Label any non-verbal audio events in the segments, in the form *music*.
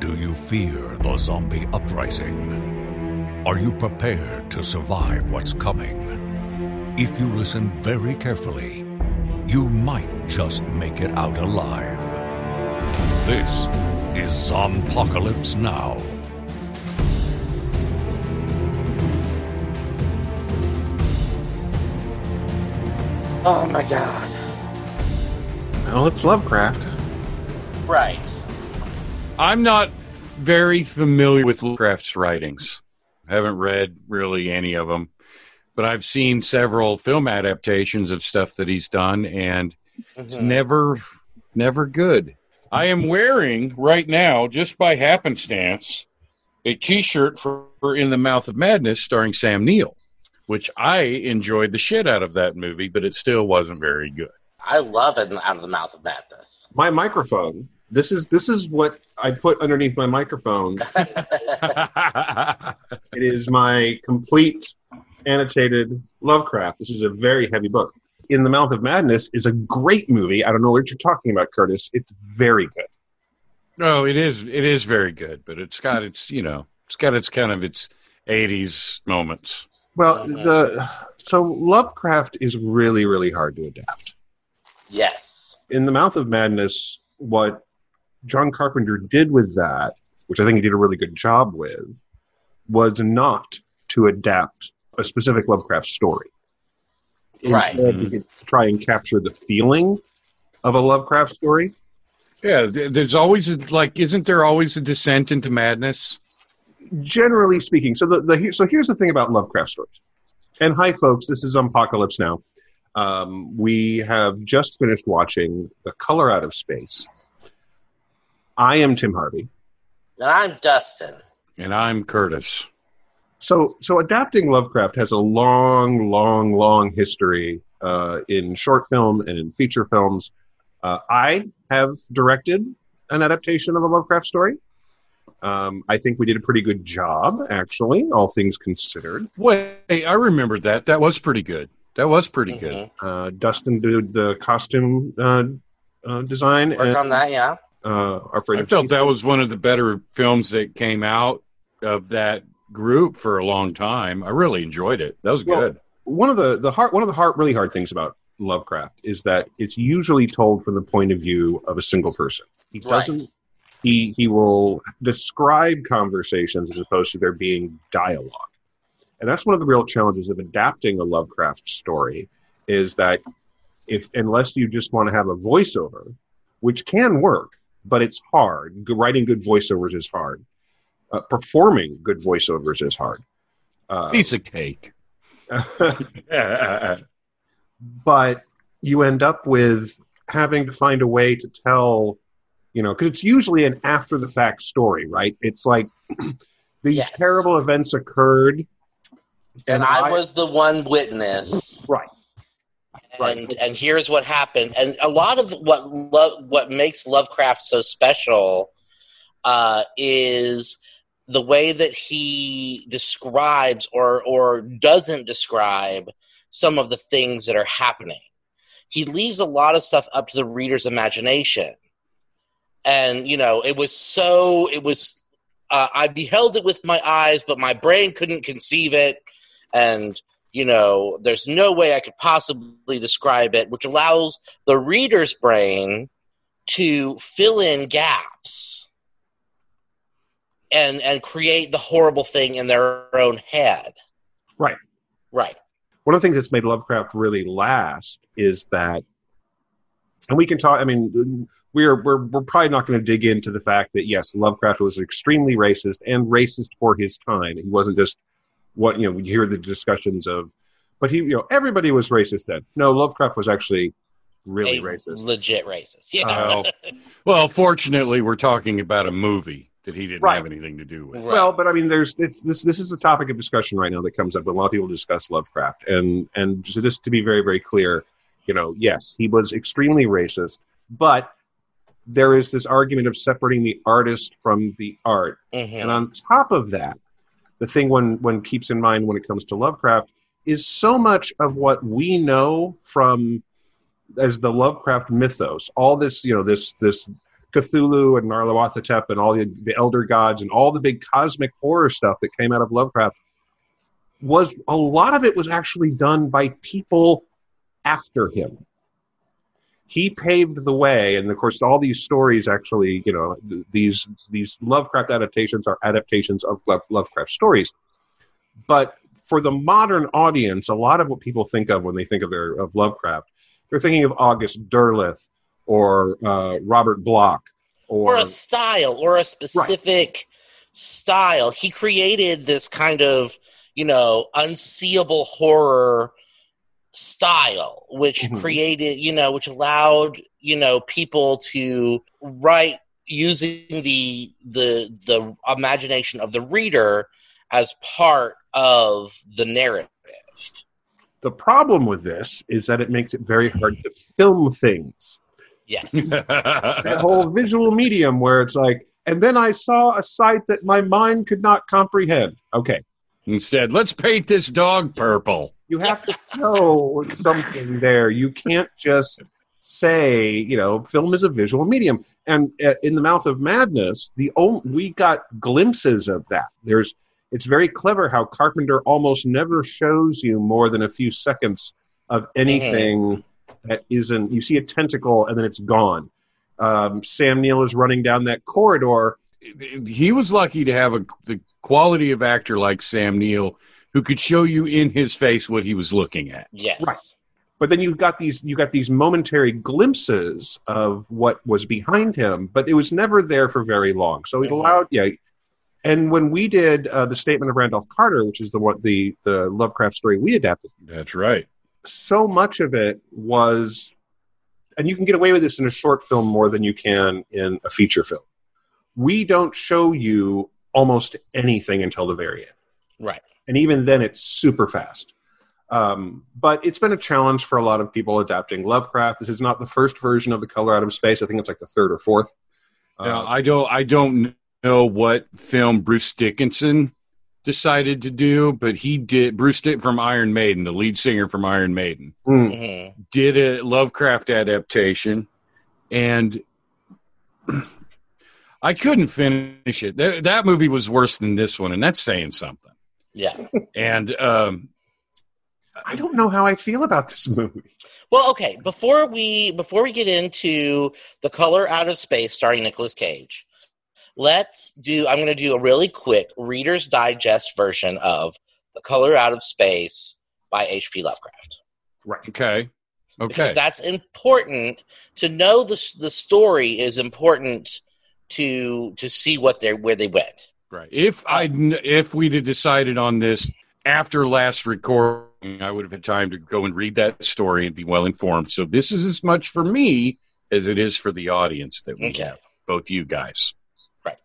Do you fear the zombie uprising? Are you prepared to survive what's coming? If you listen very carefully, you might just make it out alive. This is Zompocalypse Now. Oh my god. Well, it's Lovecraft. Right. I'm not very familiar with Lovecraft's writings. I haven't read really any of them, but I've seen several film adaptations of stuff that he's done, and it's Mhm. never, never good. I am wearing right now, just by happenstance, a T-shirt for, for In the Mouth of Madness, starring Sam Neill, which I enjoyed the shit out of that movie, but it still wasn't very good. I love it out of the mouth of madness. My microphone. This is this is what I put underneath my microphone. *laughs* *laughs* It is my complete annotated Lovecraft. This is a very heavy book. In the Mouth of Madness is a great movie. I don't know what you're talking about, Curtis. It's very good. No, it is. It is very good, but it's got its, you know, it's got its kind of its '80s moments. Well, Mhm. the so Lovecraft is really really hard to adapt. yes. In the Mouth of Madness, what John Carpenter did with that, which I think he did a really good job with, was not to adapt a specific Lovecraft story. Right. Instead, he could try and capture the feeling of a Lovecraft story. Yeah, there's always a, like, isn't there always a descent into madness? Generally speaking, so the, the so here's the thing about Lovecraft stories. And hi, folks, this is Zompocalypse Now. Um, we have just finished watching The Color Out of Space. I am Tim Harvey. And I'm Dustin. And I'm Curtis. So, so adapting Lovecraft has a long, long, long history uh, in short film and in feature films. Uh, I have directed an adaptation of a Lovecraft story. Um, I think we did a pretty good job, actually, all things considered. Wait, I remember that. That was pretty good. That was pretty good. Mhm. Uh, Dustin did the costume uh, uh, design. Work and, on that, yeah. Uh, our friend I felt that was one of the better films that came out of that group for a long time. I really enjoyed it. That was Well, good. one of the the hard one of the hard really hard things about Lovecraft is that it's usually told from the point of view of a single person. He doesn't. He he will describe conversations as opposed to there being dialogue, and that's one of the real challenges of adapting a Lovecraft story. Is that if unless you just want to have a voiceover, which can work, but it's hard. Writing good voiceovers is hard. Uh, performing good voiceovers is hard. Uh, Piece of cake. *laughs* but you end up with having to find a way to tell you know because it's usually an after the fact story right it's like *clears throat* these Yes. terrible events occurred And I was the one witness. right and Right. and here's what happened. And a lot of what lo- what makes lovecraft so special uh, is the way that he describes or or doesn't describe some of the things that are happening. He leaves a lot of stuff up to the reader's imagination. And you know it was so it was uh, i beheld it with my eyes but my brain couldn't conceive it. And you know, there's no way I could possibly describe it, which allows the reader's brain to fill in gaps and and create the horrible thing in their own head. Right. Right. one of the things that's made lovecraft really last is that and we can talk i mean we're we're, we're probably not going to dig into the fact that yes lovecraft was extremely racist and racist for his time he wasn't just what you know you hear the discussions of but he you know everybody was racist then no lovecraft was actually really A racist Legit racist. Yeah. Well, *laughs* well, fortunately, we're talking about a movie that he didn't Right. have anything to do with. Right. Well, but I mean, there's it's, this. This is a topic of discussion right now that comes up when a lot of people discuss Lovecraft, and and so just to be very very clear, you know, yes, he was extremely racist, but there is this argument of separating the artist from the art, Mhm. and on top of that, the thing one one keeps in mind when it comes to Lovecraft is so much of what we know from as the Lovecraft mythos, all this you know this this Cthulhu and Nyarlathotep and all the, the elder gods and all the big cosmic horror stuff that came out of Lovecraft was a lot of it was actually done by people after him. He paved the way, and of course, all these stories actually, you know, th- these these Lovecraft adaptations are adaptations of Lo- Lovecraft stories. But for the modern audience, a lot of what people think of when they think of their of Lovecraft, they're thinking of August Derleth or uh, Robert Bloch or, or a style or a specific style. He created this kind of, you know, unseeable horror style, which Mhm. created, you know, which allowed, you know, people to write using the the the imagination of the reader as part of the narrative. the problem with this is that it makes it very hard to film things. Yes. *laughs* That whole visual medium where it's like, and then I saw a sight that my mind could not comprehend. Okay, Instead, let's paint this dog purple. You have to show something there. You can't just say, you know, film is a visual medium. And uh, in the mouth of madness, the only, we got glimpses of that. There's it's very clever how Carpenter almost never shows you more than a few seconds of anything that isn't. You see a tentacle and then it's gone. Um, Sam Neill is running down that corridor. He was lucky to have a the quality of actor like Sam Neill who could show you in his face what he was looking at. Yes. Right. but then you've got these you got these momentary glimpses of what was behind him but it was never there for very long so it Mhm. allowed yeah and when we did uh, the statement of randolph carter which is the what the the lovecraft story we adapted That's right. so much of it was and you can get away with this in a short film more than you can in a feature film we don't show you almost anything until the very end Right. And even then it's super fast. Um, but it's been a challenge for a lot of people adapting Lovecraft. This is not the first version of The Color Out of Space. I think it's like the third or fourth. Now, Uh, I don't I don't know what film Bruce Dickinson decided to do, but he did Bruce Dick from Iron Maiden, the lead singer from Iron Maiden, mm, Mhm. did a Lovecraft adaptation and *clears throat* I couldn't finish it. That, that movie was worse than this one, and that's saying something. Yeah. And um, I don't know how I feel about this movie. Well, okay. Before we before we get into the color out of space, starring Nicolas Cage, let's do. I'm going to do a really quick Reader's Digest version of the color out of space by H.P. Lovecraft. Right. okay, Because okay, that's important to know. the The story is important to to see what they are where they went. Right. If I if we'd have decided on this after last recording, I would have had time to go and read that story and be well informed. So this is as much for me as it is for the audience that we Okay. have, both you guys. Right.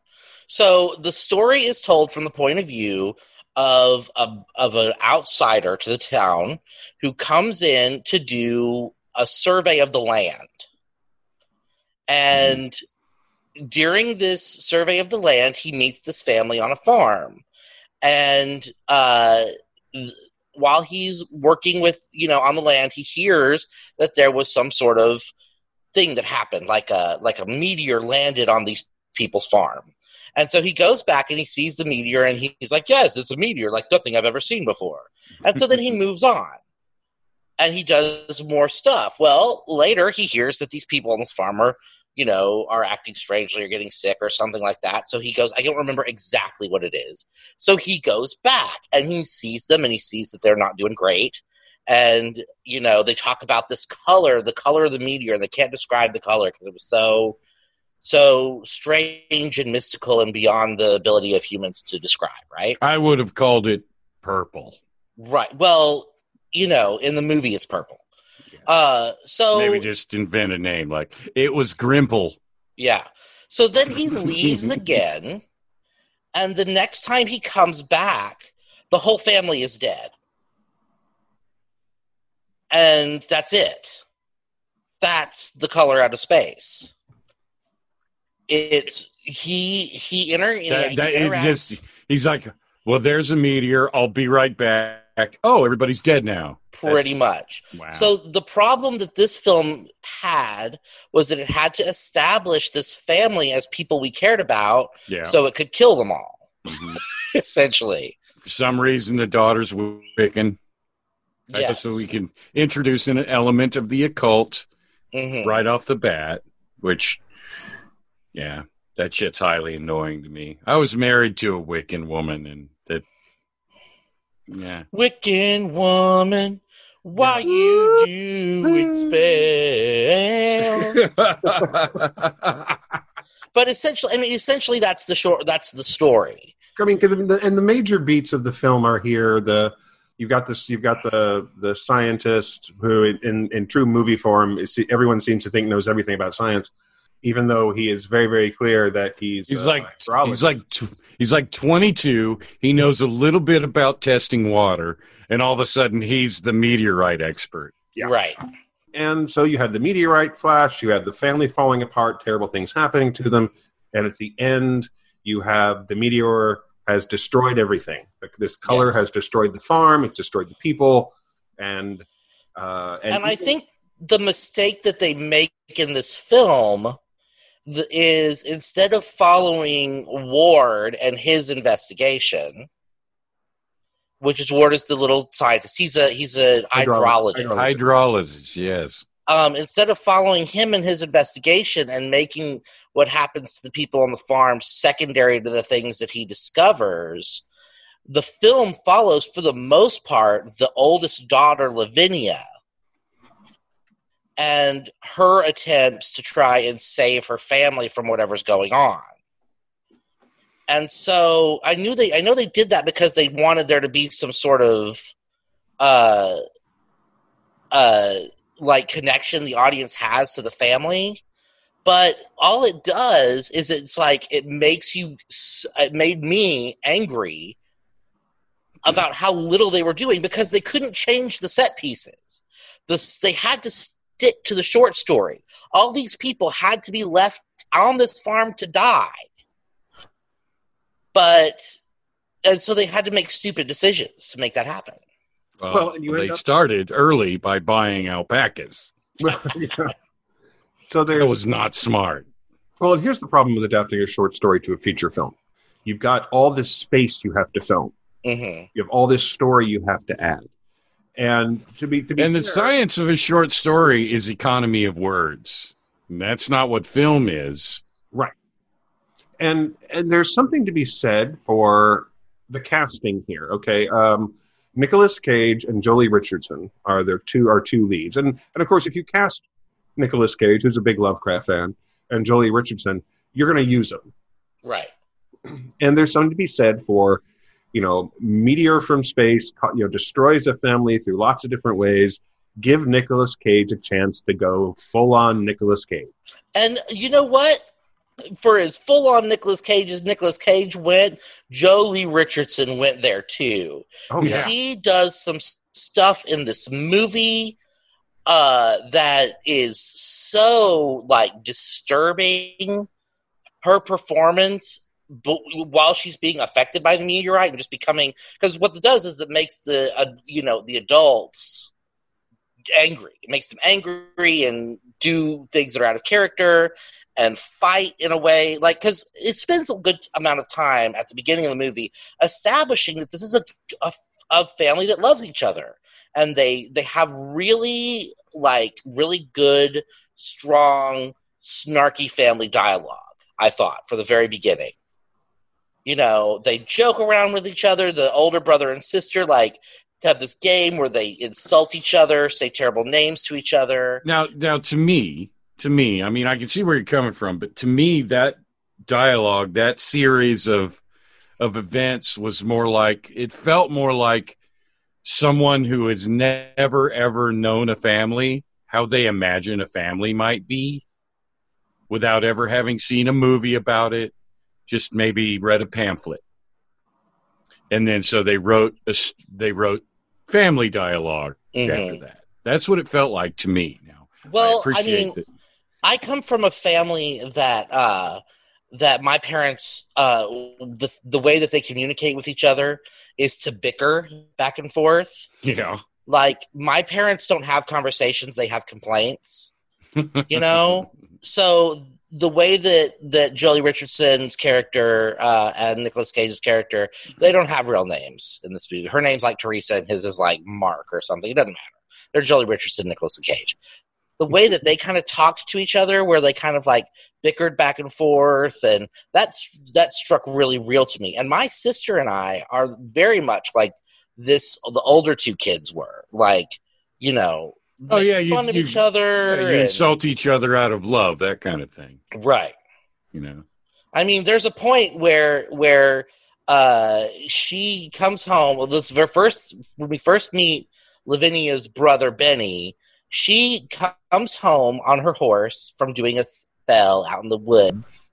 So the story is told from the point of view of a, of an outsider to the town who comes in to do a survey of the land. And during this survey of the land, he meets this family on a farm. And uh, while he's working with, you know, on the land, he hears that there was some sort of thing that happened, like a like a meteor landed on these people's farm. And so he goes back and he sees the meteor and he- he's like, Yes, it's a meteor like nothing I've ever seen before. And so then he *laughs* moves on and he does more stuff. Well, later he hears that these people on this farm are, you know, are acting strangely or getting sick or something like that. So he goes, I don't remember exactly what it is. So he goes back and he sees them and he sees that they're not doing great. And, you know, they talk about this color, the color of the meteor. They can't describe the color because it was so so strange and mystical and beyond the ability of humans to describe, right? I would have called it purple. Right. Well, you know, in the movie it's purple. Uh so Maybe just invent a name like it was Grimple. yeah. So then he *laughs* leaves again and the next time he comes back, the whole family is dead. And that's it. That's the color out of space. It's he he inter, That, he that- it interacts- just, he's like, well, there's a meteor. I'll be right back. Oh, everybody's dead now. pretty That's- much. Wow. So the problem that this film had was that it had to establish this family as people we cared about, yeah. so it could kill them all, Mhm. *laughs* essentially. For some reason, the daughter's Wiccan. Yes. So we can introduce an element of the occult Mhm. right off the bat, which, yeah, that shit's highly annoying to me. I was married to a Wiccan woman, and that, yeah. Wiccan woman, why you do it spell? *laughs* But essentially, I mean, essentially, that's the short. That's the story. I mean, 'cause the, and the major beats of the film are here. The you've got this. You've got the the scientist who, in in true movie form, is, everyone seems to think knows everything about science, even though he is very very clear that he's He's uh, like he's like tw- he's like 22. He knows a little bit about testing water, and all of a sudden he's the meteorite expert. Yeah. Right. And so you have the meteorite flash, you have the family falling apart, terrible things happening to them, and at the end, you have the meteor has destroyed everything. Like this color Yes. has destroyed the farm, it's destroyed the people, and uh, and, and I think the mistake that they make in this film th- is instead of following Ward and his investigation, which is Ward is the little scientist. He's a he's a Hydrologist. hydrologist. Hydrologist, yes. Um, instead of following him and his investigation and making what happens to the people on the farm secondary to the things that he discovers, the film follows, for the most part, the oldest daughter, Lavinia, and her attempts to try and save her family from whatever's going on. And so I knew they I know they did that because they wanted there to be some sort of uh uh like connection the audience has to the family but all it does is it's like it makes you it made me angry about how little they were doing because they couldn't change the set pieces this they had to stick to the short story all these people had to be left on this farm to die but and so they had to make stupid decisions to make that happen Well, Well, and you they up- started early by buying alpacas. *laughs* Yeah. so That was not smart. well, and here's the problem with adapting a short story to a feature film. You've got all this space you have to film. hmm You have all this story you have to add, and to be to be And the science of a short story is economy of words. And that's not what film is. Right. And and there's something to be said for the casting here. Okay. Um Nicolas Cage and Joely Richardson are their two are two leads. And and of course if you cast Nicolas Cage, who's a big Lovecraft fan, and Joely Richardson, you're gonna use them. right And there's something to be said for, you know, meteor from space, you know, destroys a family through lots of different ways. Give Nicolas Cage a chance to go full on Nicolas Cage. And you know what? For as full on Nicolas Cage as Nicolas Cage went, Joely Richardson went there too. Oh yeah. She does some stuff in this movie uh, that is so like disturbing. Her performance, while she's being affected by the meteorite and just becoming, because what it does is it makes the uh, you know the adults angry. It makes them angry and do things that are out of character and fight in a way like because it spends a good amount of time at the beginning of the movie establishing that this is a, a, a family that loves each other and they they have really like really good strong snarky family dialogue i thought for the very beginning you know they joke around with each other. The older brother and sister like have this game where they insult each other say terrible names to each other. Now, now to me, to me, I mean, I can see where you're coming from, but to me, that dialogue, that series of of events was more like it felt more like someone who has never ever known a family, how they imagine a family might be, without ever having seen a movie about it, just maybe read a pamphlet, and then so they wrote a, they wrote family dialogue Mhm. after that. That's what it felt like to me. Now, I well i, appreciate mean that. I come from a family that uh, that my parents uh the the way that they communicate with each other is to bicker back and forth. Yeah. Like my parents don't have conversations, they have complaints. You know? *laughs* so the way that that Joely Richardson's character uh, and Nicolas Cage's character, they don't have real names in this movie. Her name's like Teresa, and his is like Mark or something. It doesn't matter. They're Joely Richardson, Nicolas Cage. The way that they kind of talked to each other, where they kind of like bickered back and forth, and that's that struck really real to me. And my sister and I are very much like this. The older two kids were like, you know, Oh, yeah, you- fun of you- each other. Yeah, you and- insult each other out of love, that kind of thing. right. You know. I mean, there's a point where where uh, she comes home. Well, this is her first when we first meet Lavinia's brother Benny. She comes home on her horse from doing a spell out in the woods,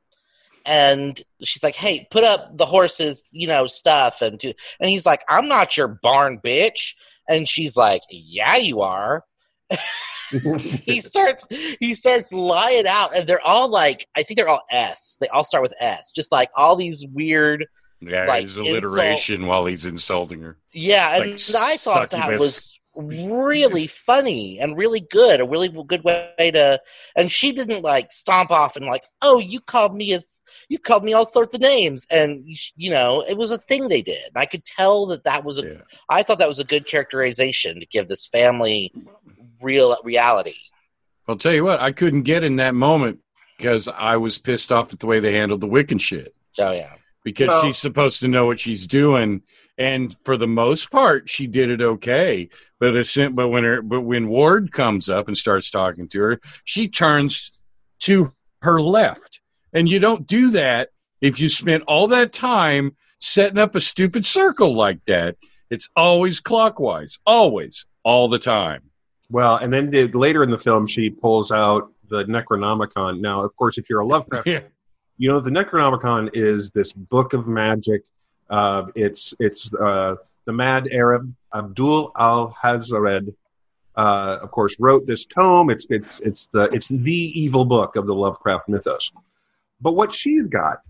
and she's like, "Hey, put up the horse's you know stuff," and do, and he's like, "I'm not your barn bitch," and she's like, "Yeah, you are." *laughs* he starts he starts lying out and they're all like i think they're all s they all start with s just like all these weird Yeah, Like, his alliteration insults. while he's insulting her. yeah and Like i thought that was really funny and really good a really good way to and she didn't like stomp off and like oh you called me a you called me all sorts of names and you know it was a thing they did i could tell that that was a Yeah. I thought that was a good characterization to give this family real reality I'll tell you what, I couldn't get in that moment because I was pissed off at the way they handled the Wiccan shit. oh yeah Because Well- she's supposed to know what she's doing, and for the most part, she did it okay. But as, soon- but when her but when Ward comes up and starts talking to her, she turns to her left, and you don't do that if you spent all that time setting up a stupid circle like that. It's always clockwise, always, all the time. Well, and then the, later in the film, she pulls out the Necronomicon. Now, of course, if you're a Lovecraft, Yeah. you know the Necronomicon is this book of magic. Uh, it's it's uh, the mad Arab Abdul Alhazred, uh, of course, wrote this tome. It's it's it's the it's the evil book of the Lovecraft mythos. But what she's got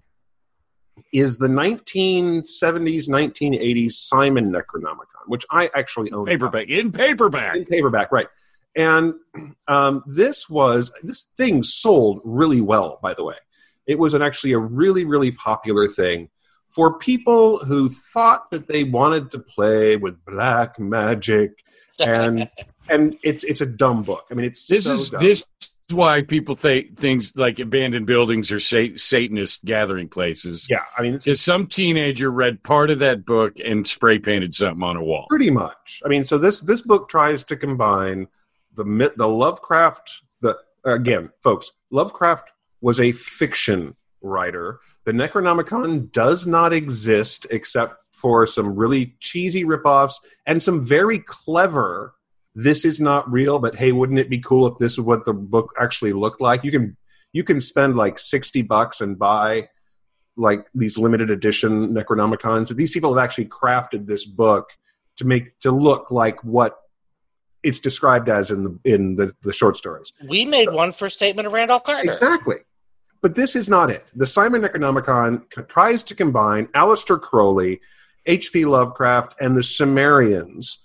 is the 1970s, 1980s Simon Necronomicon, which I actually own. Paperback in paperback. in paperback, right? And um, this was this thing sold really well. By the way, it was an, actually a really really popular thing for people who thought that they wanted to play with black magic, and *laughs* and it's it's a dumb book. I mean, it's This so is dumb. this is why people think things like abandoned buildings are sa- Satanist gathering places. Yeah, I mean, it's Because some teenager read part of that book and spray painted something on a wall. pretty much. I mean, so this this book tries to combine the myth, the Lovecraft. The again, folks, Lovecraft was a fiction writer. The Necronomicon does not exist except for some really cheesy ripoffs and some very clever. This is not real, but hey, wouldn't it be cool if this is what the book actually looked like? You can you can spend like sixty bucks and buy like these limited edition Necronomicons. These people have actually crafted this book to make to look like what it's described as in the in the, the short stories. we made one for statement of randolph carter Exactly. But this is not it. The Simon Necronomicon tries to combine Aleister Crowley, H.P. Lovecraft, and the Sumerians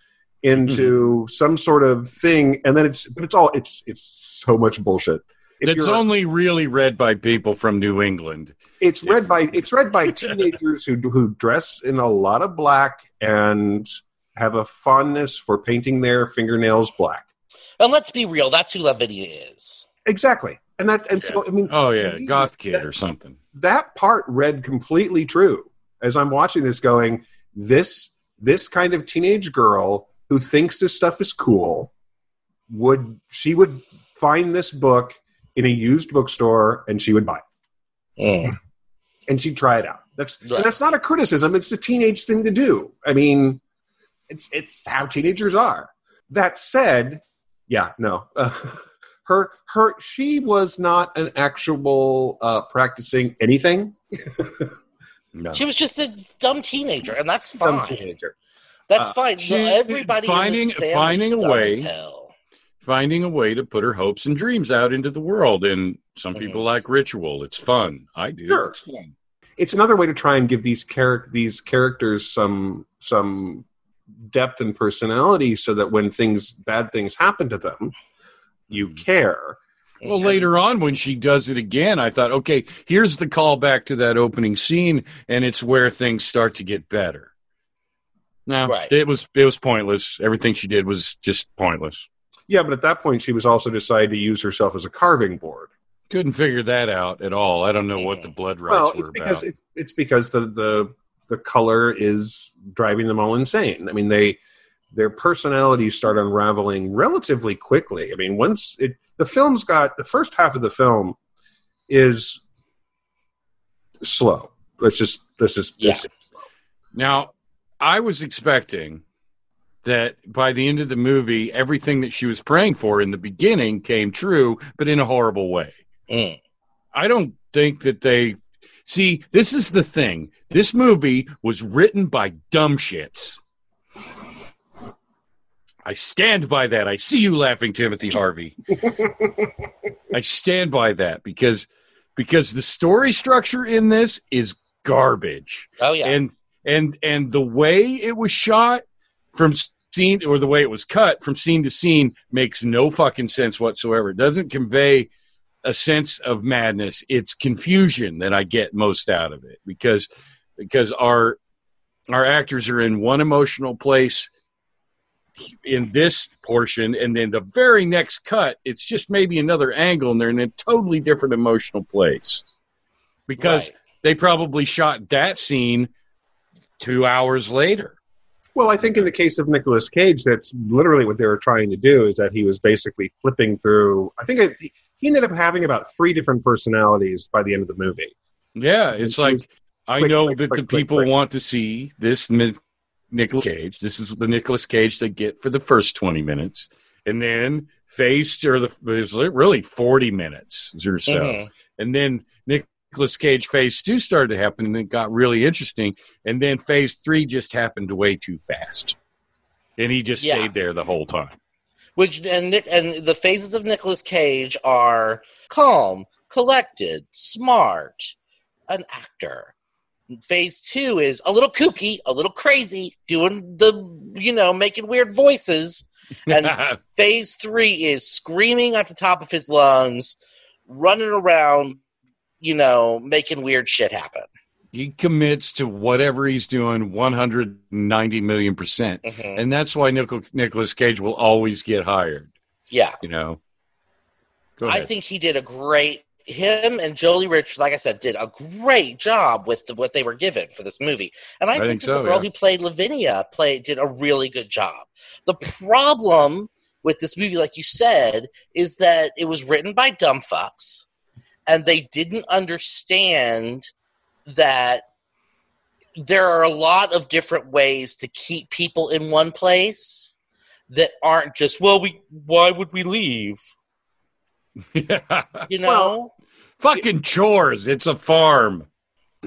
into mm-hmm. some sort of thing, and then it's but it's all it's it's so much bullshit. If It's only really read by people from New England. it's read by it's read by teenagers who who dress in a lot of black and have a fondness for painting their fingernails black. and let's be real that's who lavinia is Exactly, and that and so I mean, Oh yeah, to goth kid that- or something. that part read completely true as I'm watching this going this this kind of teenage girl who thinks this stuff is cool would she would find this book in a used bookstore and she would buy it Mm. and she'd try it out that's Right. that's not a criticism it's a teenage thing to do I mean it's it's how teenagers are that said yeah no uh, *laughs* her her she was not an actual uh, practicing anything *laughs* No. she was just a dumb teenager and that's Dumb fine teenager. That's Uh, fine she- everybody finding- in finding a way- hell. Finding a way to put her hopes and dreams out into the world, and Some Mhm. people like ritual. It's fun. I do. Sure. It's fun. it's another way to try and give these char- these characters some some depth and personality so that when things bad things happen to them you Mhm. care Well, later on when she does it again, I thought, okay, here's the callback to that opening scene, and it's where things start to get better. No, Right. it was it was pointless. Everything she did was just pointless. yeah but at that point she was also decided to use herself as a carving board Couldn't figure that out at all. I don't know what the blood rites well were it's because about. it's, it's because the the the color is driving them all insane i mean they their personalities start unraveling relatively quickly i mean once it the film's got the first half of the film is slow let's just let's just Yeah. it's- Now, I was expecting that by the end of the movie, everything that she was praying for in the beginning came true, but in a horrible way. Mm. I don't think that they see. This is the thing. This movie was written by dumb shits. I stand by that. I see you laughing, Timothy Harvey. *laughs* I stand by that because because the story structure in this is garbage Oh yeah. and and and the way it was shot from scene or the way it was cut from scene to scene makes no fucking sense whatsoever. It doesn't convey a sense of madness. It's confusion that i get most out of it because because our our actors are in one emotional place in this portion and then the very next cut it's just maybe another angle and they're in a totally different emotional place. Because Right. they probably shot that scene two hours later. well i think in the case of Nicolas cage that's literally what they were trying to do is that he was basically flipping through i think it, he ended up having about three different personalities by the end of the movie Yeah, it's It like I click, know click, that click, the click, people click. want to see this Ni- Nicolas Cage. This is the Nicolas Cage they get for the first twenty minutes, and then phase or the it was really forty minutes or so, Mhm. and then Nicolas Cage phase two started to happen, and it got really interesting, and then phase three just happened way too fast, and he just Yeah. stayed there the whole time. Which and Nick and the phases of Nicolas Cage are calm, collected, smart, an actor. Phase two is a little kooky, a little crazy, doing the you know making weird voices. And *laughs* phase three is screaming at the top of his lungs, running around, you know, making weird shit happen. he commits to whatever he's doing 190 million percent Mhm. and that's why Nicol- Nicolas Cage will always get hired Yeah. you know Go I think he did a great. Him and Joely Richards, like I said, did a great job with the, what they were given for this movie, and I, I think, think that so, the girl yeah. who played Lavinia played did a really good job. The problem with this movie, like you said, is that it was written by dumb fucks, and they didn't understand that there are a lot of different ways to keep people in one place that aren't just well we why would we leave *laughs* yeah. you know Well, fucking chores it's a farm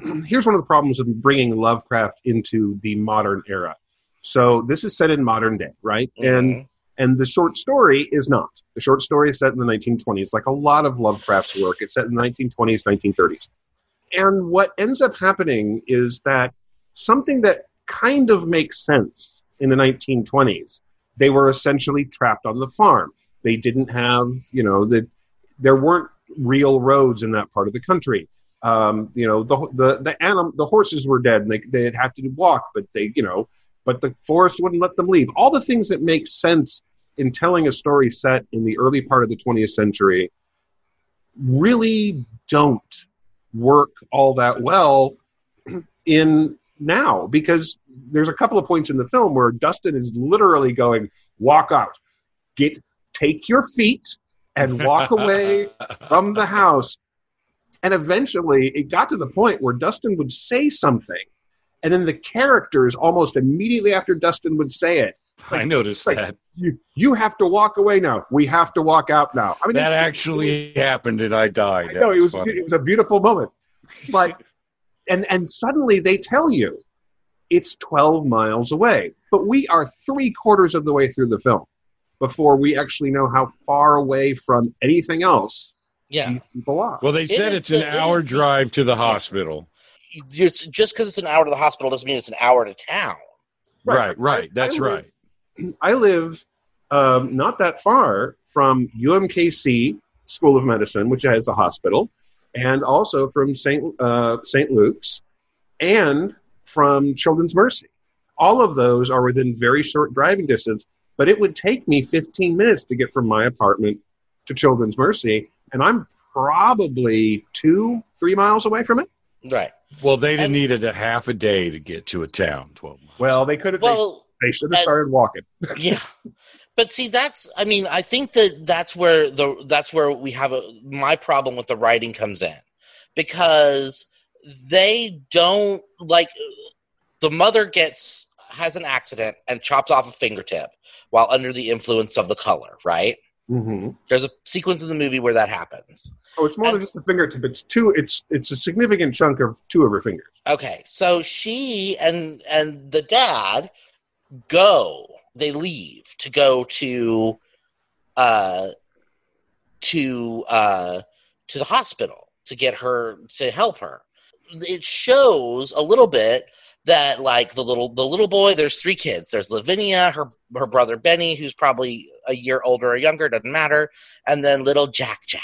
*clears throat* here's one of the problems of bringing Lovecraft into the modern era. So this is set in modern day, right? And Mhm. And the short story is not. The short story is set in the 1920s, like a lot of Lovecraft's work. It's set in the 1920s, 1930s. And what ends up happening is that something that kind of makes sense in the 1920s, they were essentially trapped on the farm. They didn't have, you know, the, there weren't real roads in that part of the country. Um, you know, the the the anim- the horses were dead, and they they'd have to walk, but they, you know, but the forest wouldn't let them leave. All the things that make sense in telling a story set in the early part of the 20th century really don't work all that well in now because there's a couple of points in the film where Dustin is literally going, walk out, get, take your feet and walk *laughs* away from the house. And eventually it got to the point where Dustin would say something. And then the characters, almost immediately after Dustin would say it, I noticed like- that you, you have to walk away now. We have to walk out now. I mean, that actually happened and I died I That know it was funny. it was a beautiful moment, *laughs* but and and suddenly they tell you it's twelve miles away, but we are three quarters of the way through the film before we actually know how far away from anything else Yeah. these people off. Well, they said is it's an it hour drive to the hospital. It's, just because it's an hour to the hospital doesn't mean it's an hour to town. Right, right. I- That's I live- right. I live um, not that far from UMKC School of Medicine, which has a hospital, and also from St. Uh, St. Luke's and from Children's Mercy. All of those are within very short driving distance, but it would take me 15 minutes to get from my apartment to Children's Mercy, and I'm probably two, three miles away from it. Right. Well, they'd have And- needed a half a day to get to a town. Twelve miles. Well, they could have. Well, they, should have started walking. *laughs* *laughs* yeah but see that's i mean i think that that's where the that's where we have a my problem with the writing comes in because they don't like the mother gets has an accident and chops off a fingertip while under the influence of the color right hmm there's a sequence in the movie where that happens Oh, it's more than just a fingertip. It's two. It's it's a significant chunk of two of her fingers. okay so she and and the dad go. They leave to go to uh to uh to the hospital to get her to help her. It shows a little bit that like the little the little boy there's three kids. There's lavinia her her brother benny who's probably a year older or younger doesn't matter and then little jack jack.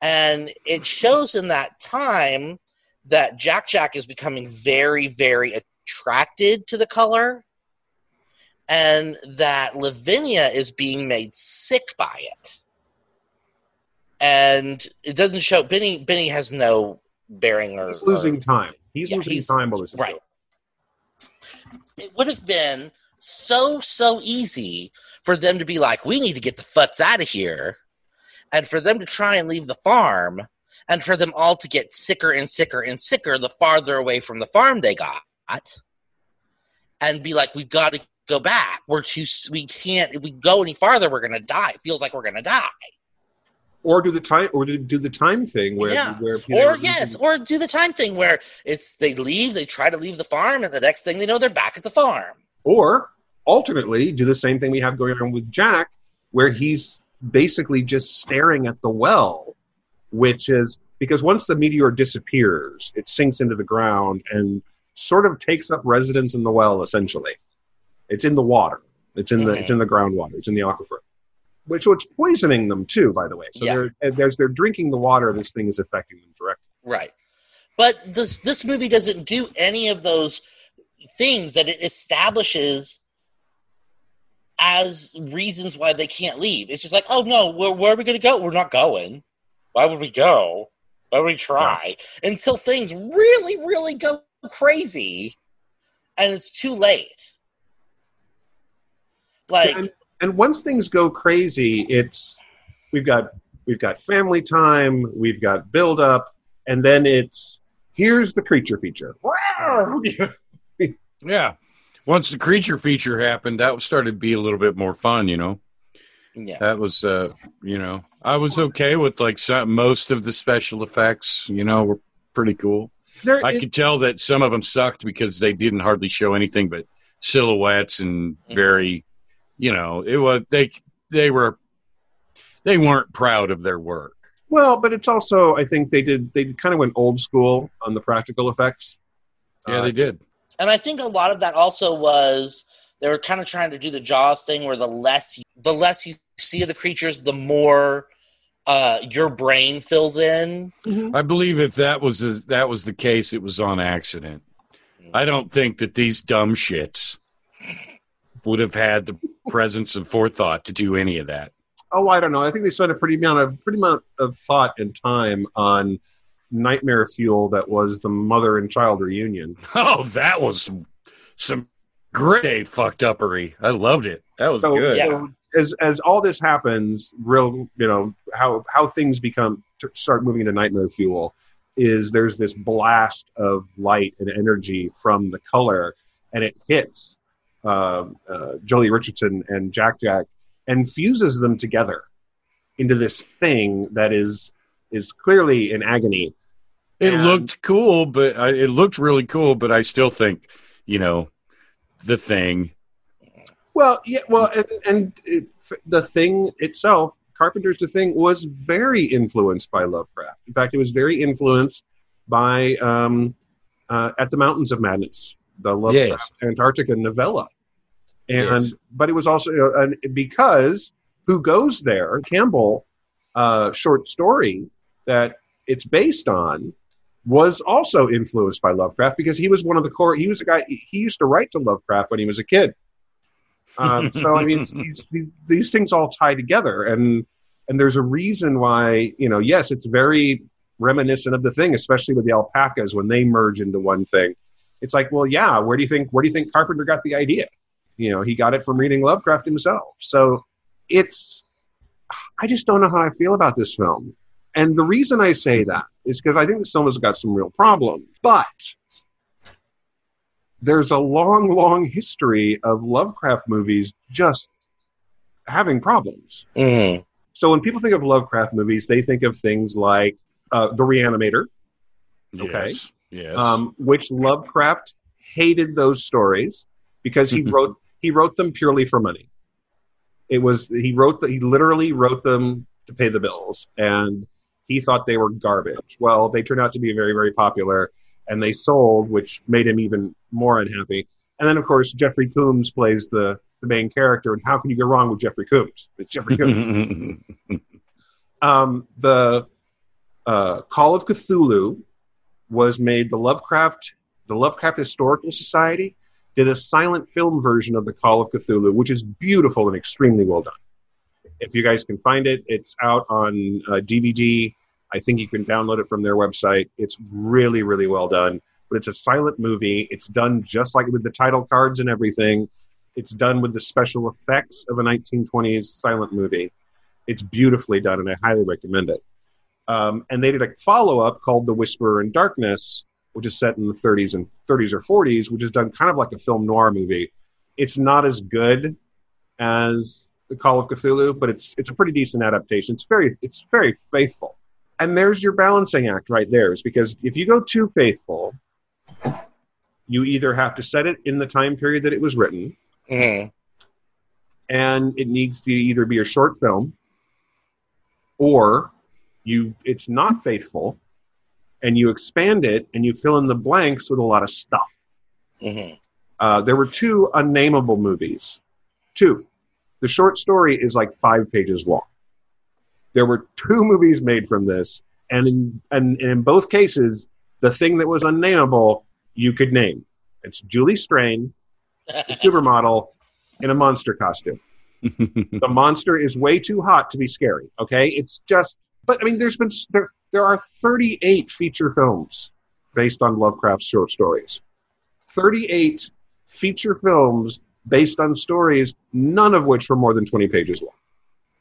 And it shows in that time that jack jack is becoming very very attracted to the color and that lavinia is being made sick by it and it doesn't show benny benny has no bearing or He's losing or- time. He's Yeah, losing he's- time right. it would have been so so easy for them to be like we need to get the futz out of here and for them to try and leave the farm and for them all to get sicker and sicker and sicker the farther away from the farm they got and be like we've got to go back we're too we can't if we go any farther we're gonna die it feels like we're gonna die Or do the time, or do, do the time thing where Yeah. where or yes or do the time thing where it's they leave they try to leave the farm and the next thing they know they're back at the farm or alternately do the same thing we have going on with Jack, where he's basically just staring at the well, which is because once the meteor disappears, it sinks into the ground and sort of takes up residence in the well. Essentially, it's in the water. It's in the Mhm. it's in the groundwater. It's in the aquifer. Which what's poisoning them too, by the way. So Yeah. they're there's they're drinking the water. This thing is affecting them directly. Right. But this this movie doesn't do any of those things that it establishes as reasons why they can't leave. It's just like, oh no, where, where are we going to go? We're not going. Why would we go? Why would we try? Until things really, really go crazy, and it's too late. Like, and, and once things go crazy, it's we've got we've got family time, we've got build up, and then it's here's the creature feature. *laughs* Yeah. Once the creature feature happened, that started to be a little bit more fun, you know. yeah, That was, uh, you know, I was okay with like some, most of the special effects. You know, were pretty cool. There, I it- could tell that some of them sucked because they didn't hardly show anything but silhouettes and very, you know, it was they they were they weren't proud of their work. well, but it's also I think they did they kind of went old school on the practical effects. Yeah, Uh, they did. and I think a lot of that also was they were kind of trying to do the Jaws thing, where the less you, the less you see of the creatures, the more uh, your brain fills in. I believe if that was a, that was the case, it was on accident. I don't think that these dumb shits would have had the presence of forethought to do any of that. Oh, I don't know. I think they spent a pretty amount of pretty amount of thought and time on nightmare fuel that was the mother and child reunion. *laughs* Oh, that was some great fucked uppery. I loved it. That was So, good. Yeah. so as as all this happens, real you know how how things become to start moving into nightmare fuel is there's this blast of light and energy from the color, and it hits uh, uh, Joely Richardson and Jack Jack and fuses them together into this thing that is is clearly in agony. It And- looked cool, but I, it looked really cool. But I still think, you know, the thing. Well, yeah, well, and, and it, the thing itself, Carpenter's The Thing was very influenced by Lovecraft. In fact, it was very influenced by um, uh, At the Mountains of Madness, the Lovecraft Antarctica novella. And Yes. but it was also an- because who goes there? Campbell uh, short story that it's based on was also influenced by Lovecraft because he was one of the core. He was a guy. He used to write to Lovecraft when he was a kid. Um, so I mean, it's, *laughs* these, these, these things all tie together, and and there's a reason why you know. Yes, it's very reminiscent of the thing, especially with the alpacas when they merge into one thing. It's like, well, yeah. Where do you think? Where do you think Carpenter got the idea? You know, he got it from reading Lovecraft himself. So it's. I just don't know how I feel about this film. And the reason I say that is because I think this film has got some real problems. But there's a long, long history of Lovecraft movies just having problems. Mhm. So when people think of Lovecraft movies, they think of things like uh, The Reanimator, Okay. Yes. Yes. um, which Lovecraft hated those stories because he wrote he wrote them purely for money. It was he wrote the, he literally wrote them to pay the bills, and he thought they were garbage. Well, they turned out to be very very popular, and they sold, which made him even more unhappy. And then of course Jeffrey Combs plays the the main character, and how can you go wrong with Jeffrey Combs? It's Jeffrey Combs. *laughs* um, the uh, Call of Cthulhu was made. The Lovecraft, the Lovecraft Historical Society, did a silent film version of the Call of Cthulhu, which is beautiful and extremely well done. If you guys can find it, it's out on uh, DVD. I think you can download it from their website. It's really, really well done. But it's a silent movie. It's done just like with the title cards and everything. It's done with the special effects of a 1920s silent movie. It's beautifully done, and I highly recommend it. Um, and they did a follow up called The Whisperer in Darkness, which is set in the 30s and 30s or 40s, which is done kind of like a film noir movie. It's not as good as The Call of Cthulhu, but it's it's a pretty decent adaptation. It's very it's very faithful. And there's your balancing act right there, is because if you go too faithful, you either have to set it in the time period that it was written, Mhm. and it needs to either be a short film or you it's not faithful and you expand it and you fill in the blanks with a lot of stuff Mhm. uh, there were two unnameable movies two the short story is like five pages long there were two movies made from this and in, and, and in both cases the thing that was unnameable you could name it's julie strain the *laughs* supermodel in a monster costume *laughs* the monster is way too hot to be scary. Okay, it's just. But I mean, there's been there there are 38 feature films based on Lovecraft's short stories. 38 feature films based on stories, none of which were more than 20 pages long.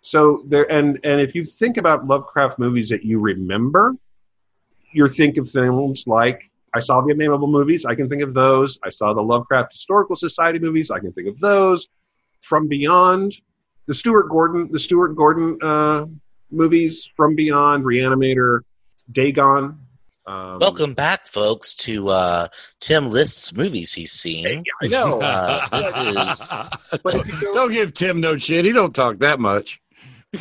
So there, and and if you think about Lovecraft movies that you remember, you think of films like I saw the Unnameable movies. I can think of those. I saw the Lovecraft Historical Society movies. I can think of those. From Beyond, the Stuart Gordon, the Stuart Gordon uh, movies, From Beyond, Reanimator, Dagon. Um, Welcome back, folks, to uh, Tim List's movies he's seen. I know. Uh, *laughs* this is- But if you go- don't give Tim no shit. He don't talk that much. *laughs*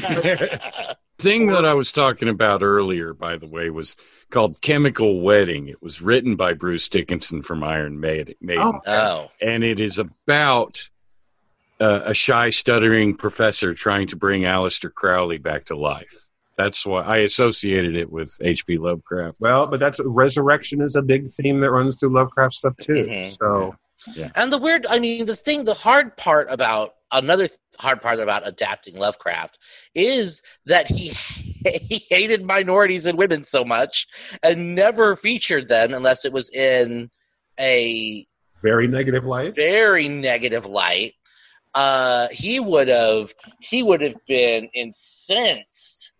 Thing that I was talking about earlier, by the way, was called Chemical Wedding. It was written by Bruce Dickinson from Iron Maiden, Maiden Oh. oh, and it is about uh, a shy, stuttering professor trying to bring Aleister Crowley back to life. That's why I associated it with H.P. Lovecraft. well, but that's resurrection is a big theme that runs through Lovecraft stuff too. Mhm. So and the weird. I mean, the thing, the hard part about another th- hard part about adapting Lovecraft is that he *laughs* he hated minorities and women so much and never featured them unless it was in a very negative light. very negative light. Uh, he would have he would have been incensed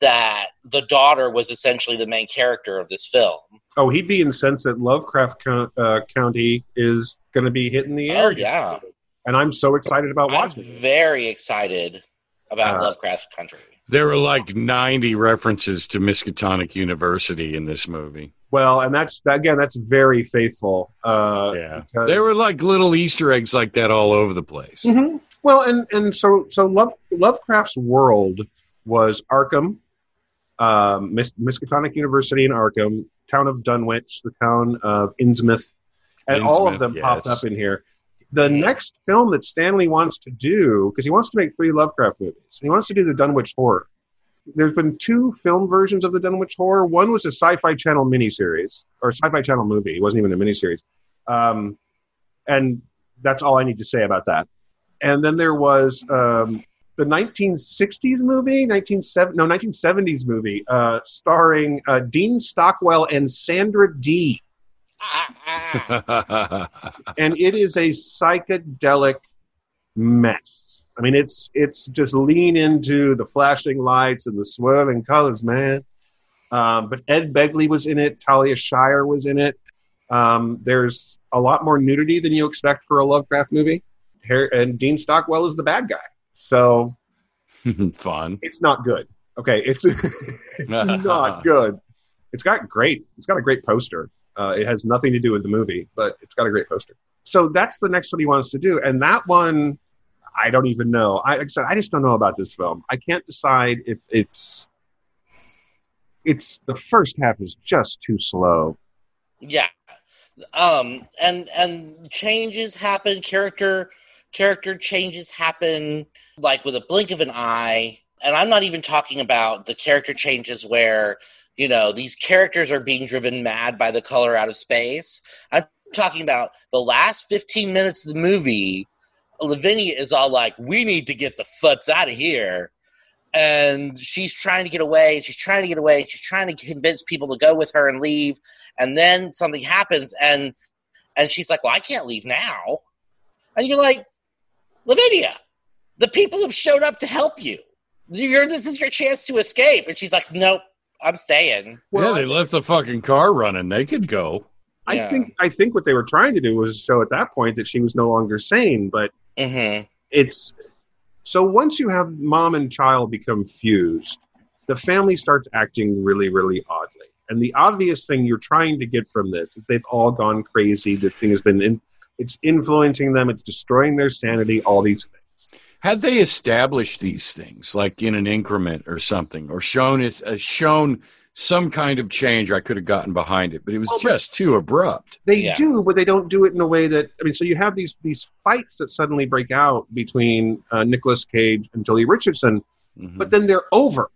that the daughter was essentially the main character of this film. Oh, he'd be incensed that Lovecraft Count, uh, County is going to be hitting the air. Oh yeah, and I'm so excited about I'm watching. it. very excited about Uh, Lovecraft Country. There were like 90 references to Miskatonic University in this movie. Well, and that's again, that's very faithful. Uh, Yeah. because- There were like little Easter eggs like that all over the place. Mhm. Well, and and so so Love, Lovecraft's world was Arkham, um, Mis- Miskatonic University in Arkham, town of Dunwich, the town of Innsmouth, and all of them yes. popped up in here. The next film that Stanley wants to do, because he wants to make three Lovecraft movies, he wants to do the Dunwich Horror. There's been two film versions of the Dunwich Horror. One was a Sci-Fi Channel miniseries, or Sci-Fi Channel movie. It wasn't even a miniseries, um, and that's all I need to say about that. And then there was um, the 1960s movie, 1970, no, 1970s movie, uh, starring uh, Dean Stockwell and Sandra Dee *laughs* and it is a psychedelic mess. I mean, it's it's just lean into the flashing lights and the swirling colors, man. Um, but Ed Begley was in it. Talia Shire was in it. Um, there's a lot more nudity than you expect for a Lovecraft movie. And Dean Stockwell is the bad guy, so *laughs* Fun. it's not good. Okay, it's *laughs* it's not *laughs* good. It's got great. It's got a great poster. Uh, it has nothing to do with the movie, but it's got a great poster. So that's the next one he wants to do, and that one, I don't even know. I, like I said, I just don't know about this film. I can't decide if it's. It's the first half is just too slow. yeah um and and changes happen character character changes happen like with a blink of an eye and i'm not even talking about the character changes where you know these characters are being driven mad by the color out of space i'm talking about the last 15 minutes of the movie lavinia is all like we need to get the futs out of here and she's trying to get away and she's trying to get away and she's trying to convince people to go with her and leave and then something happens and and she's like well i can't leave now and you're like lavinia the people have showed up to help you you're this is your chance to escape and she's like nope i'm staying yeah, they left the fucking car running. They could go. I Yeah. think I think what they were trying to do was show at that point that she was no longer sane, but mm-hmm. it's so once you have mom and child become fused, the family starts acting really, really oddly. And the obvious thing you're trying to get from this is they've all gone crazy. The thing has been, in, it's influencing them. It's destroying their sanity. All these things. Had they established these things, like in an increment or something, or shown it, uh, shown some kind of change, I could have gotten behind it. But it was Oh, just too abrupt. They Yeah. do, but they don't do it in a way that I mean. So you have these these fights that suddenly break out between uh, Nicolas Cage and Joely Richardson, Mhm. but then they're over,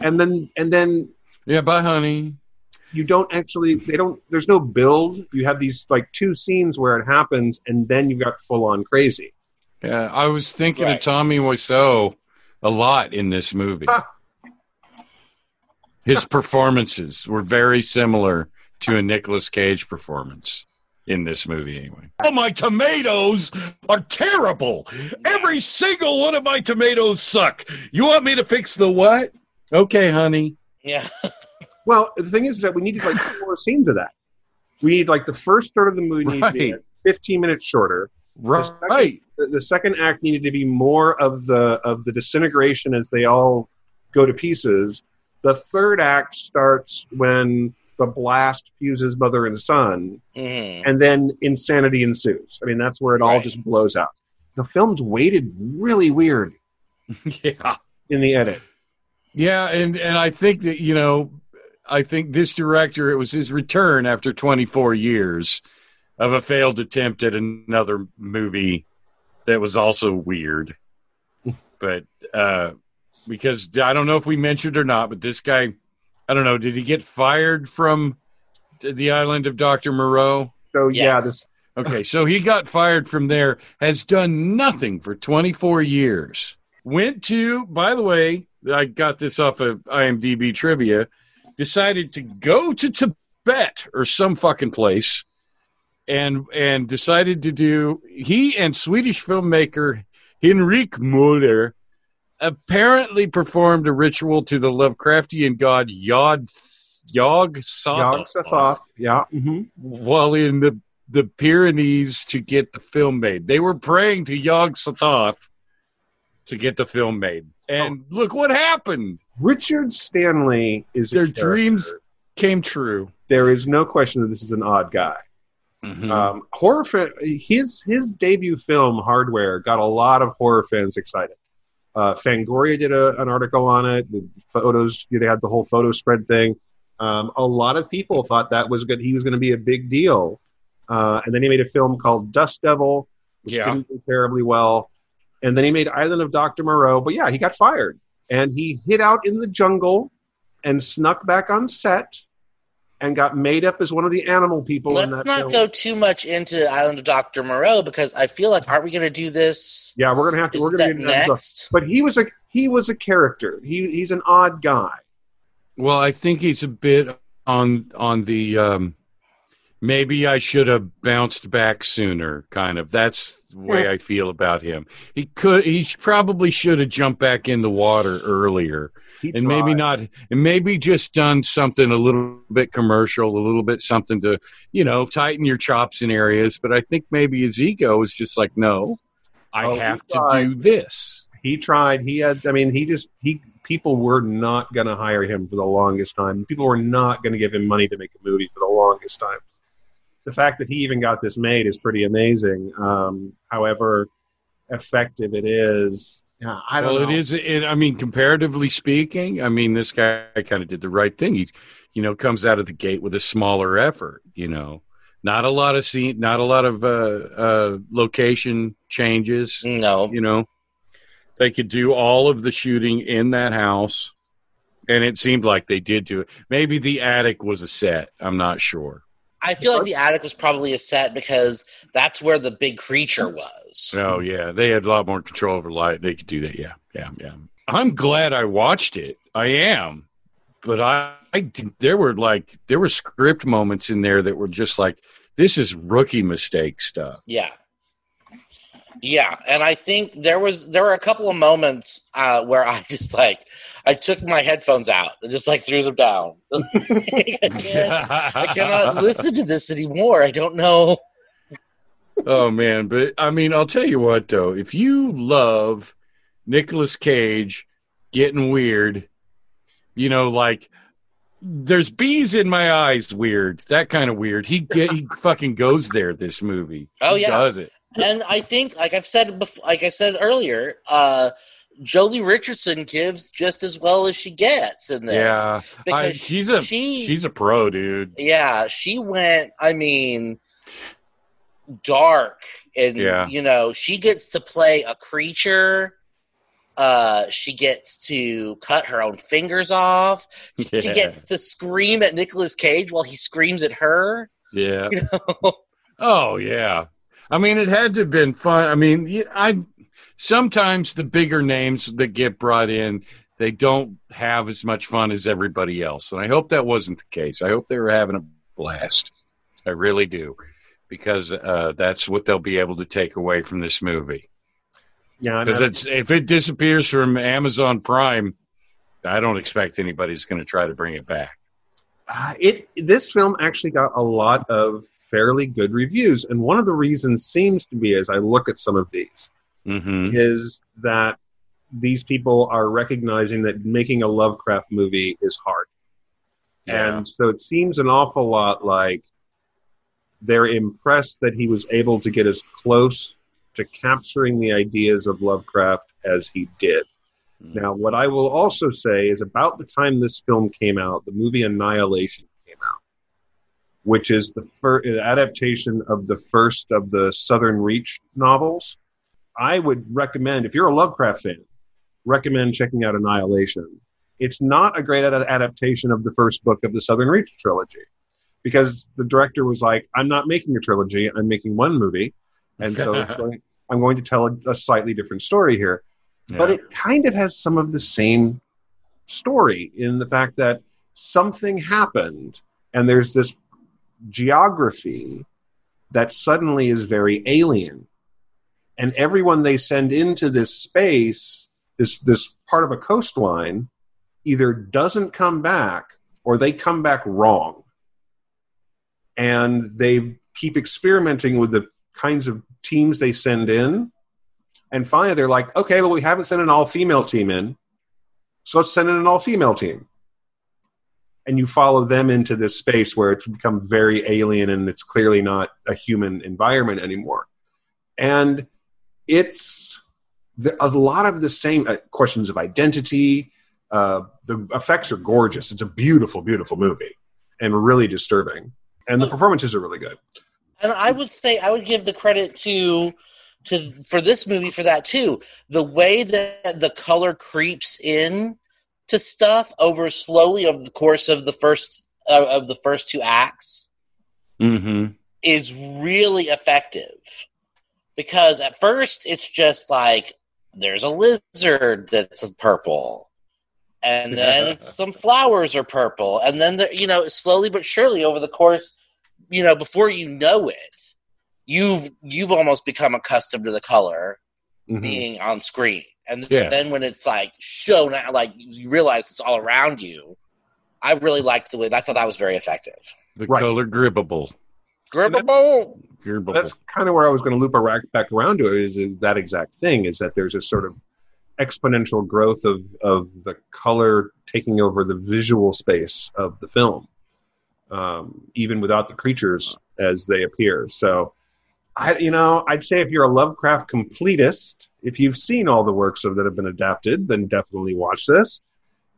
and then and then yeah, bye, honey. you don't actually they don't there's no build you have these like two scenes where it happens and then you got full on crazy Yeah, I was thinking Right. of Tommy Wiseau a lot in this movie. *laughs* His performances were very similar to a Nicolas Cage performance in this movie, anyway. Oh, my tomatoes are terrible. Every single one of my tomatoes suck. You want me to fix the what? Okay, honey. yeah *laughs* well the thing is that we need like four scenes of that we need like the first third of the movie needed to be 15 minutes shorter Right. the, the second act needed to be more of the of the disintegration as they all go to pieces the third act starts when the blast fuses mother and son mm-hmm. and then insanity ensues i mean that's where it all Right. just blows out the film's weighted really weird *laughs* Yeah. in the edit Yeah, and and I think that you know, I think this director it was his return after 24 years of a failed attempt at another movie that was also weird. *laughs* but uh because I don't know if we mentioned or not, but this guy, I don't know, did he get fired from the island of Dr. Moreau? so yeah this Okay, so he got fired from there, has done nothing for 24 years. Went to, by the way, I got this off of IMDb trivia, decided to go to Tibet or some fucking place and and decided to do he and Swedish filmmaker Henrik Muller apparently performed a ritual to the Lovecraftian god Yod Yog Sothoth. Yeah. hmm while in the the Pyrenees to get the film made. They were praying to Yog Sothoth to get the film made. And look what happened. Richard Stanley is Their dreams came true. There is no question that this is an odd guy. Mhm. Um, horror fan, his his debut film Hardware got a lot of horror fans excited. Uh, Fangoria did a, an article on it. The photos, they had the whole photo spread thing. Um, a lot of people thought that was good. He was going to be a big deal. Uh, and then he made a film called Dust Devil, which Yeah. didn't do terribly well. And then he made Island of Dr. Moreau. But yeah, he got fired. And he hid out in the jungle and snuck back on set and got made up as one of the animal people Let's that not film. go too much into Island of Dr. Moreau because I feel like aren't we going to do this? Yeah, we're gonna have to. Is we're gonna that get into next? But he was a he was a character. He he's an odd guy. Well, I think he's a bit on on the um, maybe I should have bounced back sooner. Kind of. That's the way I feel about him. He could. He probably should have jumped back in the water earlier, He and maybe not. And maybe just done something a little bit commercial, a little bit something to you know tighten your chops in areas. But I think maybe his ego is just like, no, I Oh, have to do this. He tried. He had. I mean, he just he. People were not going to hire him for the longest time. People were not going to give him money to make a movie for the longest time. The fact that he even got this made is pretty amazing. Um, however effective it is, yeah, I don't well, know. it is. It, I mean, comparatively speaking, I mean, this guy kind of did the right thing. He, you know, comes out of the gate with a smaller effort. You know, not a lot of scene, not a lot of uh, uh, location changes. No. You know, they could do all of the shooting in that house, and it seemed like they did do it. Maybe the attic was a set. I'm not sure. I feel like the attic was probably a set because that's where the big creature was. Oh yeah, they had a lot more control over light. They could do that. Yeah, yeah, yeah. I'm glad I watched it. I am, but I, I did- there were like there were script moments in there that were just like this is rookie mistake stuff. Yeah. Yeah, and I think there was there were a couple of moments uh, where I *laughs* just like I took my headphones out and just like threw them down. I, *laughs* I cannot listen to this anymore. I don't know. oh man, but I mean, I'll tell you what though, if you love Nicolas Cage getting weird, you know, like there's bees in my eyes weird, that kind of weird. He get he fucking goes there this movie. Oh, He yeah. does it. And I think, like I've said before, like I said earlier, uh, Joely Richardson gives just as well as she gets in this. Yeah, because I- she's a she, she's a pro, dude. yeah, she went. I mean, dark, and Yeah. you know, she gets to play a creature. Uh, she gets to cut her own fingers off. She Yeah. gets to scream at Nicolas Cage while he screams at her. Yeah. *laughs* You know? Oh yeah. I mean, it had to have been fun. I mean, I sometimes the bigger names that get brought in, they don't have as much fun as everybody else, and I hope that wasn't the case. I hope they were having a blast. I really do, because uh, that's what they'll be able to take away from this movie. yeah, Because it's if it disappears from Amazon Prime, I don't expect anybody's going to try to bring it back. Uh, it this film actually got a lot of fairly good reviews, and one of the reasons seems to be, as I look at some of these, hmm is that these people are recognizing that making a Lovecraft movie is hard, Yeah. and so it seems an awful lot like they're impressed that he was able to get as close to capturing the ideas of Lovecraft as he did. Mhm. Now, what I will also say is about the time this film came out, the movie Annihilation which is the first adaptation of the first of the Southern Reach novels. I would recommend, if you're a Lovecraft fan, recommend checking out Annihilation. It's not a great ad- adaptation of the first book of the Southern Reach trilogy because the director was like, I'm not making a trilogy, I'm making one movie. And so it's *laughs* going, I'm going to tell a, a slightly different story here but it kind of has some of the same story in the fact that something happened and there's this geography that suddenly is very alien and everyone they send into this space this this part of a coastline either doesn't come back or they come back wrong and they keep experimenting with the kinds of teams they send in and finally, they're like, okay, well, we haven't sent an all female team in. So let's send in an all female team. And you follow them into this space where it's become very alien and it's clearly not a human environment anymore. And it's the, a lot of the same uh, questions of identity. Uh, the effects are gorgeous. It's a beautiful, beautiful movie, and really disturbing. And the performances are really good. And I would say I would give the credit to to for this movie for that too. The way that the color creeps in to stuff over slowly over the course of the first uh, of the first two acts Mm-hmm. is really effective because at first it's just like there's a lizard that's purple and then *laughs* it's some flowers are purple and then the, you know slowly but surely over the course you know before you know it you've you've almost become accustomed to the color Mhm. being on screen and Yeah. then when it's like shown out like you realize it's all around you i really liked the way that i thought that was very effective The Right. color grippable. Grippable. Grippable. That's kind of where I was going to loop ar- back around to is, is that exact thing is that there's a sort of exponential growth of, of the color taking over the visual space of the film, um, even without the creatures as they appear. So, I, you know, I'd say if you're a Lovecraft completist, if you've seen all the works of that have been adapted, then definitely watch this.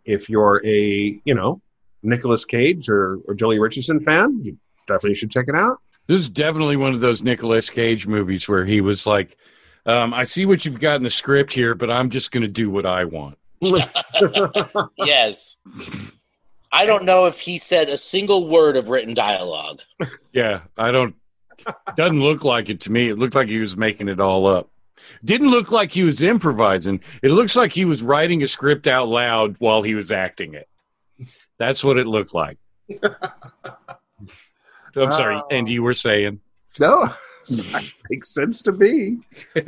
If you're a, you know, Nicolas Cage or, or Joely Richardson fan, you definitely should check it out. This is definitely one of those Nicolas Cage movies where he was like, um, I see what you've got in the script here, but I'm just going to do what I want. *laughs* yes. I don't know if he said a single word of written dialogue. Yeah, I don't. Doesn't look like it to me. It looked like he was making it all up. Didn't look like he was improvising. It looks like he was writing a script out loud while he was acting it. That's what it looked like. *laughs* I'm sorry, and you were saying. No, *laughs* makes sense to me. *laughs*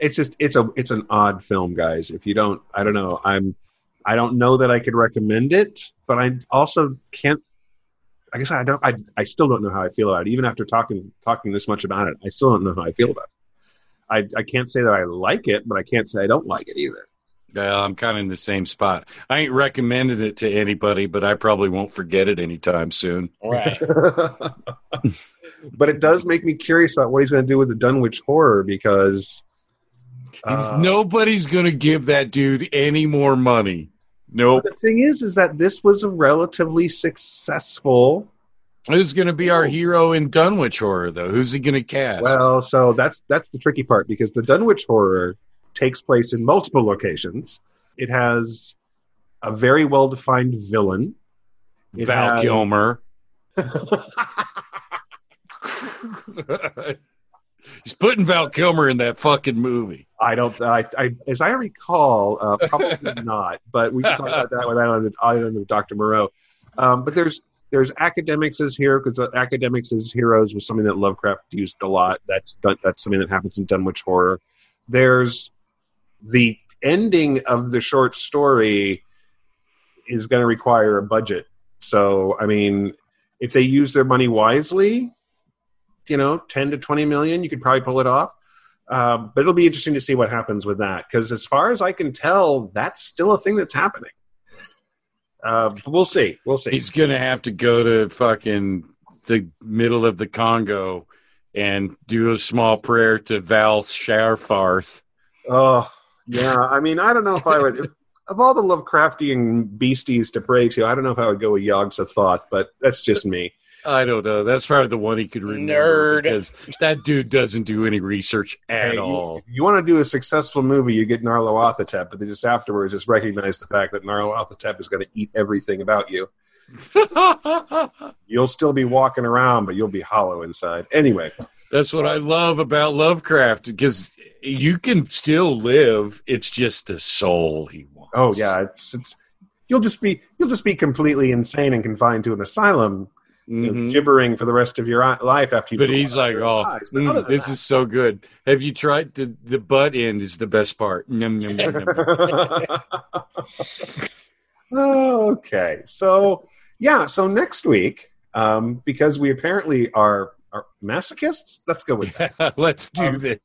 It's just it's a it's an odd film, guys. If you don't, I don't know. I'm I don't know that I could recommend it, but I also can't. I guess I don't. I I still don't know how I feel about it. Even after talking talking this much about it, I still don't know how I feel about it. I I can't say that I like it, but I can't say I don't like it either. Yeah, I'm kind of in the same spot. I ain't recommended it to anybody, but I probably won't forget it anytime soon. Right. *laughs* but it does make me curious about what he's going to do with the Dunwich horror because uh, nobody's going to give that dude any more money. Nope. The thing is, is that this was a relatively successful. Who's going to be our oh. hero in Dunwich Horror, though? Who's he going to cast? Well, so that's that's the tricky part because the Dunwich horror takes place in multiple locations. It has a very well defined villain. it Val Kilmer. *laughs* *laughs* He's putting Val Kilmer in that fucking movie. I don't. I, I as I recall, uh, probably *laughs* not. But we can talk about that with Island, Island of Doctor Moreau. Um, but there's there's academics as here because academics as heroes was something that Lovecraft used a lot. That's done, that's something that happens in Dunwich Horror. There's the ending of the short story is going to require a budget. So I mean, if they use their money wisely, you know, ten to twenty million, you could probably pull it off. Um, but it'll be interesting to see what happens with that because, as far as I can tell, that's still a thing that's happening. Uh, we'll see. We'll see. He's going to have to go to fucking the middle of the Congo and do a small prayer to Val Sharfarth. Oh, yeah. I mean, I don't know if I would. If, of all the Lovecraftian beasties to pray to, I don't know if I would go with Yog Sothoth, but that's just me. I don't know. That's probably the one he could remember Nerd. because that dude doesn't do any research at Hey, all. If you want to do a successful movie, you get Nyarlathotep, but then just afterwards, just recognize the fact that Nyarlathotep is going to eat everything about you. *laughs* You'll still be walking around, but you'll be hollow inside. Anyway, That's what I love about Lovecraft because you can still live. It's just the soul he wants. Oh yeah, it's it's you'll just be you'll just be completely insane and confined to an asylum, you know, Mhm. gibbering for the rest of your life after you. But he's like, oh. Mm, this that- is so good. Have you tried the the butt end? Is the best part. Yum. *laughs* okay, so yeah, so next week, um, because we apparently are are masochists. Let's go with that. *laughs* Let's do Um, this.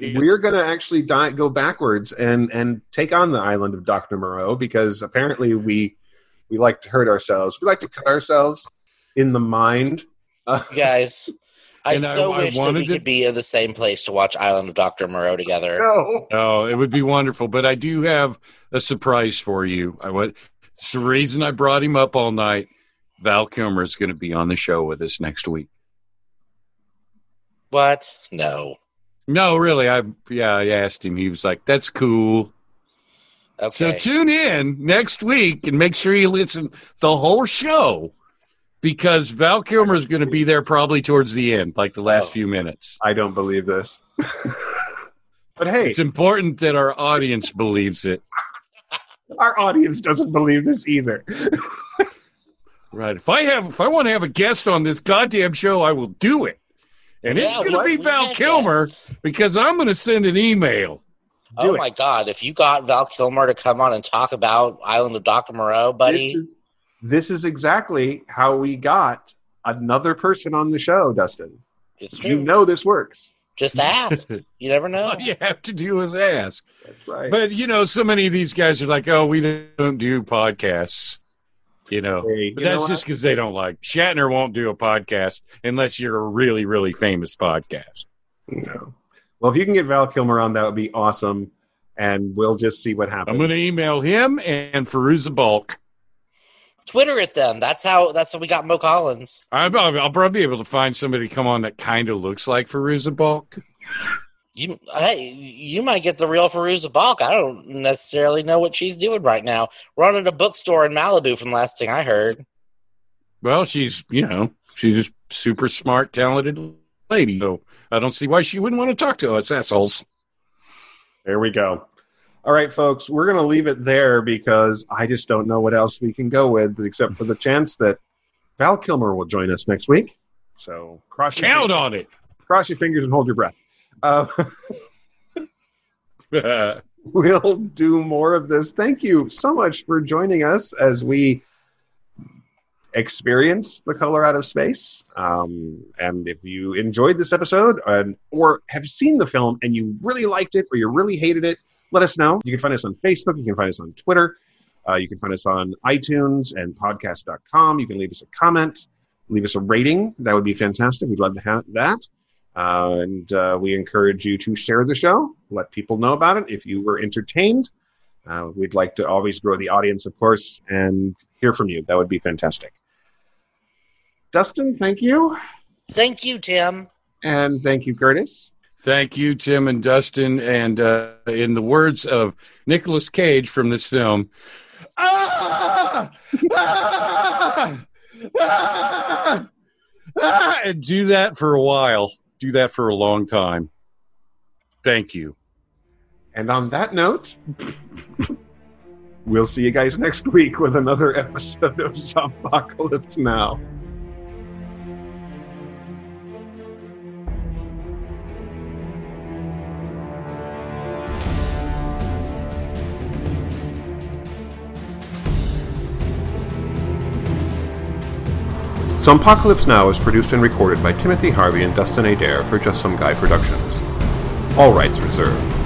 We're going to actually die, go backwards and and take on the island of Doctor Moreau because apparently we we like to hurt ourselves. We like to cut ourselves in the mind. *laughs* Guys. I And I- so I wish that we to- could be in the same place to watch Island of Dr. Moreau together. No. Oh, it would be wonderful. But I do have a surprise for you. I went. It's the reason I brought him up all night. Val Kilmer is going to be on the show with us next week. What? No. No, really. I yeah, I asked him. He was like, "That's cool." Okay. So tune in next week and make sure you listen the whole show because Val Kilmer is going to be there probably towards the end, like the last Oh. few minutes. I don't believe this. *laughs* but hey, It's important that our audience believes it. our audience doesn't believe this either. *laughs* Right. If I have, if I want to have a guest on this goddamn show, I will do it. And it's going to be Val Kilmer guests. because I'm going to send an email. Oh it. my God! If you got Val Kilmer to come on and talk about Island of Dr. Moreau, buddy, This is, exactly how we got another person on the show, Dustin. it's true. You know this works. Just ask. *laughs* You never know. All you have to do is ask. That's right. But you know, so many of these guys are like, "Oh, we don't do podcasts." You know, Hey, but you know that's what? just because they don't like Shatner won't do a podcast unless you're a really, really famous podcast. No. Well, if you can get Val Kilmer on, that would be awesome. And we'll just see what happens. I'm going to email him and Fairuza Balk. Twitter at them. That's how. That's how we got Mo Collins. I'll, I'll probably be able to find somebody to come on that kind of looks like Fairuza Balk. You, hey, you might get the real Fairuza Balk. I don't necessarily know what she's doing right now. Running a bookstore in Malibu, from last thing I heard. Well, she's you know she's a super smart, talented lady. So I don't see why she wouldn't want to talk to us assholes. There we go. All right, folks, we're going to leave it there because I just don't know what else we can go with except for the chance that Val Kilmer will join us next week. So cross your, Count on it. cross your fingers and hold your breath. Uh, *laughs* we'll do more of this. Thank you so much for joining us as we experience the color out of space. Um, and if you enjoyed this episode and, or have seen the film and you really liked it or you really hated it, let us know. You can find us on Facebook. You can find us on Twitter. Uh, you can find us on iTunes and podcast.com. You can leave us a comment, leave us a rating. That would be fantastic. We'd love to have that. Uh, and uh, we encourage you to share the show, let people know about it. If you were entertained, uh, we'd like to always grow the audience, of course, and hear from you. That would be fantastic. Dustin, thank you. Thank you, Tim. And thank you, Curtis. Thank you, Tim and Dustin. And uh, in the words of Nicolas Cage from this film, ah! Ah! Ah! Ah! and do that for a while. Do that for a long time. Thank you. And on that note, we'll see you guys next week with another episode of Zombie Now. Zompocalypse Now is produced and recorded by Timothy Harvey and Dustin Adair for Just Some Guy Productions. All rights reserved.